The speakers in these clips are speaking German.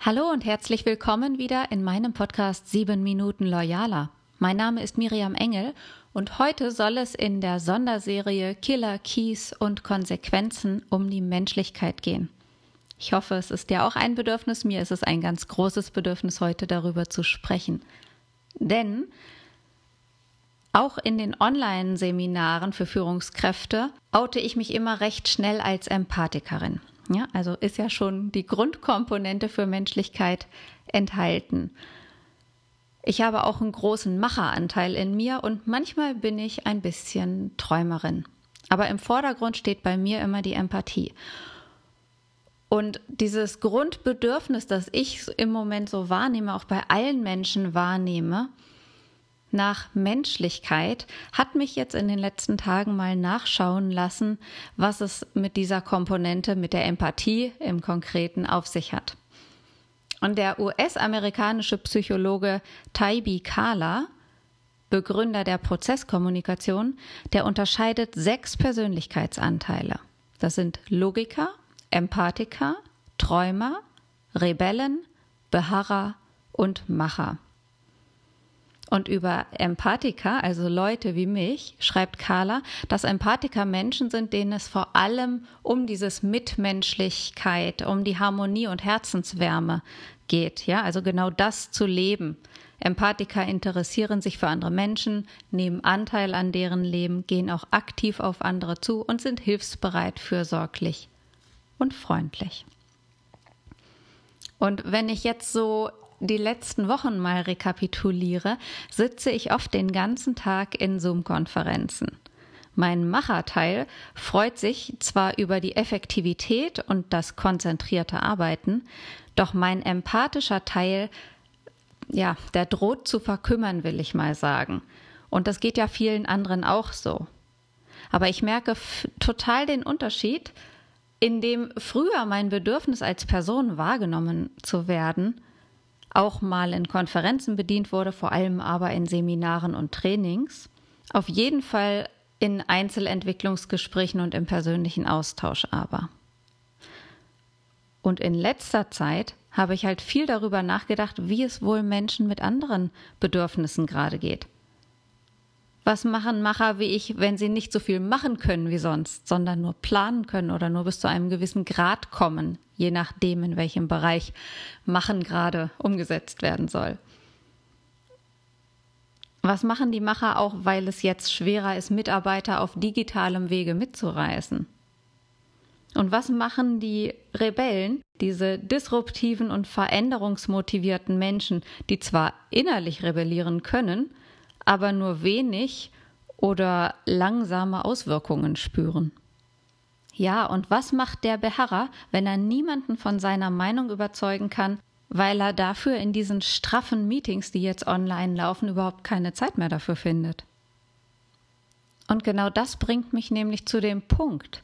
Hallo und herzlich willkommen wieder in meinem Podcast 7 Minuten Loyaler. Mein Name ist Miriam Engel und heute soll es in der Sonderserie Killer, Keys und Konsequenzen um die Menschlichkeit gehen. Ich hoffe, es ist ja auch ein Bedürfnis. Mir ist es ein ganz großes Bedürfnis, heute darüber zu sprechen. Denn auch in den Online-Seminaren für Führungskräfte oute ich mich immer recht schnell als Empathikerin. Ja, also ist ja schon die Grundkomponente für Menschlichkeit enthalten. Ich habe auch einen großen Macheranteil in mir und manchmal bin ich ein bisschen Träumerin. Aber im Vordergrund steht bei mir immer die Empathie. Und dieses Grundbedürfnis, das ich im Moment so wahrnehme, auch bei allen Menschen wahrnehme, nach Menschlichkeit hat mich jetzt in den letzten Tagen mal nachschauen lassen, was es mit dieser Komponente, mit der Empathie im Konkreten auf sich hat. Und der US-amerikanische Psychologe Taibi Kala, Begründer der Prozesskommunikation, der unterscheidet sechs Persönlichkeitsanteile. Das sind Logiker, Empathiker, Träumer, Rebellen, Beharrer und Macher. Und über Empathiker, also Leute wie mich, schreibt Carla, dass Empathiker Menschen sind, denen es vor allem um dieses Mitmenschlichkeit, um die Harmonie und Herzenswärme geht. Ja, also genau das zu leben. Empathiker interessieren sich für andere Menschen, nehmen Anteil an deren Leben, gehen auch aktiv auf andere zu und sind hilfsbereit, fürsorglich und freundlich. Und wenn ich jetzt so die letzten Wochen mal rekapituliere, sitze ich oft den ganzen Tag in Zoom-Konferenzen. Mein Macherteil freut sich zwar über die Effektivität und das konzentrierte Arbeiten, doch mein empathischer Teil, ja, der droht zu verkümmern, will ich mal sagen. Und das geht ja vielen anderen auch so. Aber ich merke total den Unterschied, in dem früher mein Bedürfnis als Person wahrgenommen zu werden auch mal in Konferenzen bedient wurde, vor allem aber in Seminaren und Trainings. Auf jeden Fall in Einzelentwicklungsgesprächen und im persönlichen Austausch aber. Und in letzter Zeit habe ich halt viel darüber nachgedacht, wie es wohl Menschen mit anderen Bedürfnissen gerade geht. Was machen Macher wie ich, wenn sie nicht so viel machen können wie sonst, sondern nur planen können oder nur bis zu einem gewissen Grad kommen je nachdem, in welchem Bereich Machen gerade umgesetzt werden soll. Was machen die Macher auch, weil es jetzt schwerer ist, Mitarbeiter auf digitalem Wege mitzureißen? Und was machen die Rebellen, diese disruptiven und veränderungsmotivierten Menschen, die zwar innerlich rebellieren können, aber nur wenig oder langsame Auswirkungen spüren? Ja, und was macht der Beharrer, wenn er niemanden von seiner Meinung überzeugen kann, weil er dafür in diesen straffen Meetings, die jetzt online laufen, überhaupt keine Zeit mehr dafür findet? Und genau das bringt mich nämlich zu dem Punkt.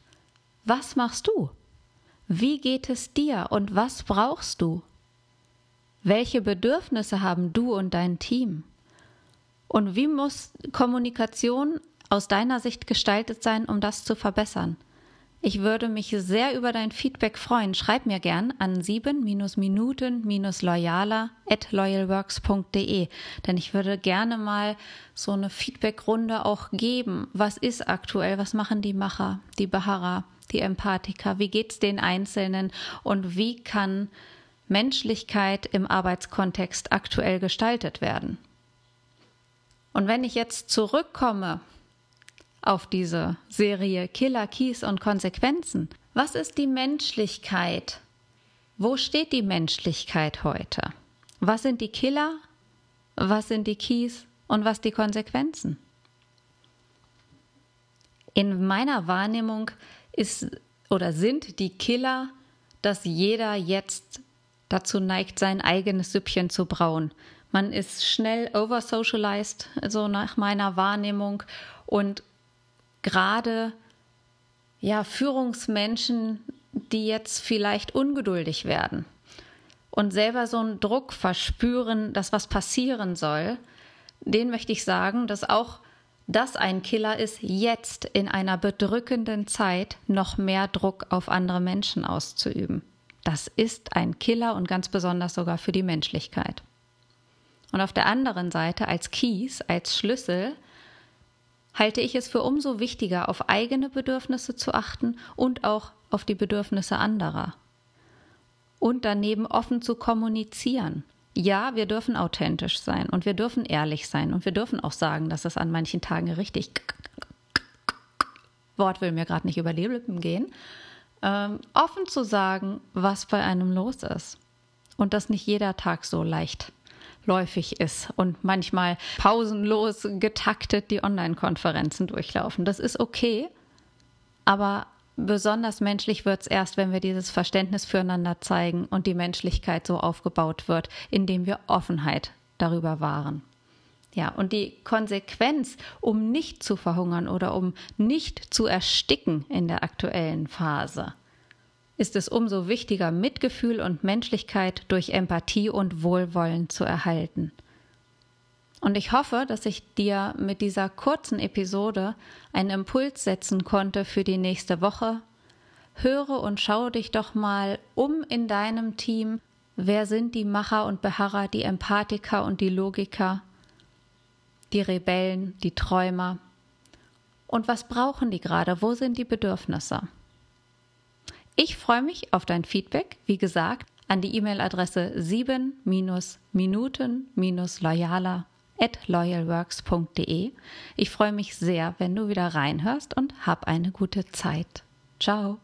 Was machst du? Wie geht es dir und was brauchst du? Welche Bedürfnisse haben du und dein Team? Und wie muss Kommunikation aus deiner Sicht gestaltet sein, um das zu verbessern? Ich würde mich sehr über dein Feedback freuen. Schreib mir gern an 7-Minuten-Loyaler at loyalworks.de, denn ich würde gerne mal so eine Feedbackrunde auch geben. Was ist aktuell? Was machen die Macher, die Beharrer, die Empathiker? Wie geht's den Einzelnen? Und wie kann Menschlichkeit im Arbeitskontext aktuell gestaltet werden? Und wenn ich jetzt zurückkomme auf diese Serie Killer, Keys und Konsequenzen. Was ist die Menschlichkeit? Wo steht die Menschlichkeit heute? Was sind die Killer? Was sind die Keys und was die Konsequenzen? In meiner Wahrnehmung ist oder sind die Killer, dass jeder jetzt dazu neigt, sein eigenes Süppchen zu brauen. Man ist schnell oversocialized, so nach meiner Wahrnehmung, und gerade ja Führungsmenschen, die jetzt vielleicht ungeduldig werden und selber so einen Druck verspüren, dass was passieren soll, den möchte ich sagen, dass auch das ein Killer ist, jetzt in einer bedrückenden Zeit noch mehr Druck auf andere Menschen auszuüben. Das ist ein Killer und ganz besonders sogar für die Menschlichkeit. Und auf der anderen Seite als Keys, als Schlüssel, halte ich es für umso wichtiger, auf eigene Bedürfnisse zu achten und auch auf die Bedürfnisse anderer. Und daneben offen zu kommunizieren. Ja, wir dürfen authentisch sein und wir dürfen ehrlich sein und wir dürfen auch sagen, dass es an manchen Tagen richtig Wort will mir gerade nicht über die Lippen gehen, ähm, offen zu sagen, was bei einem los ist. Und dass nicht jeder Tag so leicht läufig ist und manchmal pausenlos getaktet die Online-Konferenzen durchlaufen. Das ist okay, aber besonders menschlich wird es erst, wenn wir dieses Verständnis füreinander zeigen und die Menschlichkeit so aufgebaut wird, indem wir Offenheit darüber wahren. Ja, und die Konsequenz, um nicht zu verhungern oder um nicht zu ersticken in der aktuellen Phase, ist es umso wichtiger, Mitgefühl und Menschlichkeit durch Empathie und Wohlwollen zu erhalten. Und ich hoffe, dass ich dir mit dieser kurzen Episode einen Impuls setzen konnte für die nächste Woche. Höre und schaue dich doch mal um in deinem Team. Wer sind die Macher und Beharrer, die Empathiker und die Logiker, die Rebellen, die Träumer? Und was brauchen die gerade? Wo sind die Bedürfnisse? Ich freue mich auf dein Feedback, wie gesagt, an die E-Mail-Adresse 7-minuten-loyaler at loyalworks.de. Ich freue mich sehr, wenn du wieder reinhörst und hab eine gute Zeit. Ciao.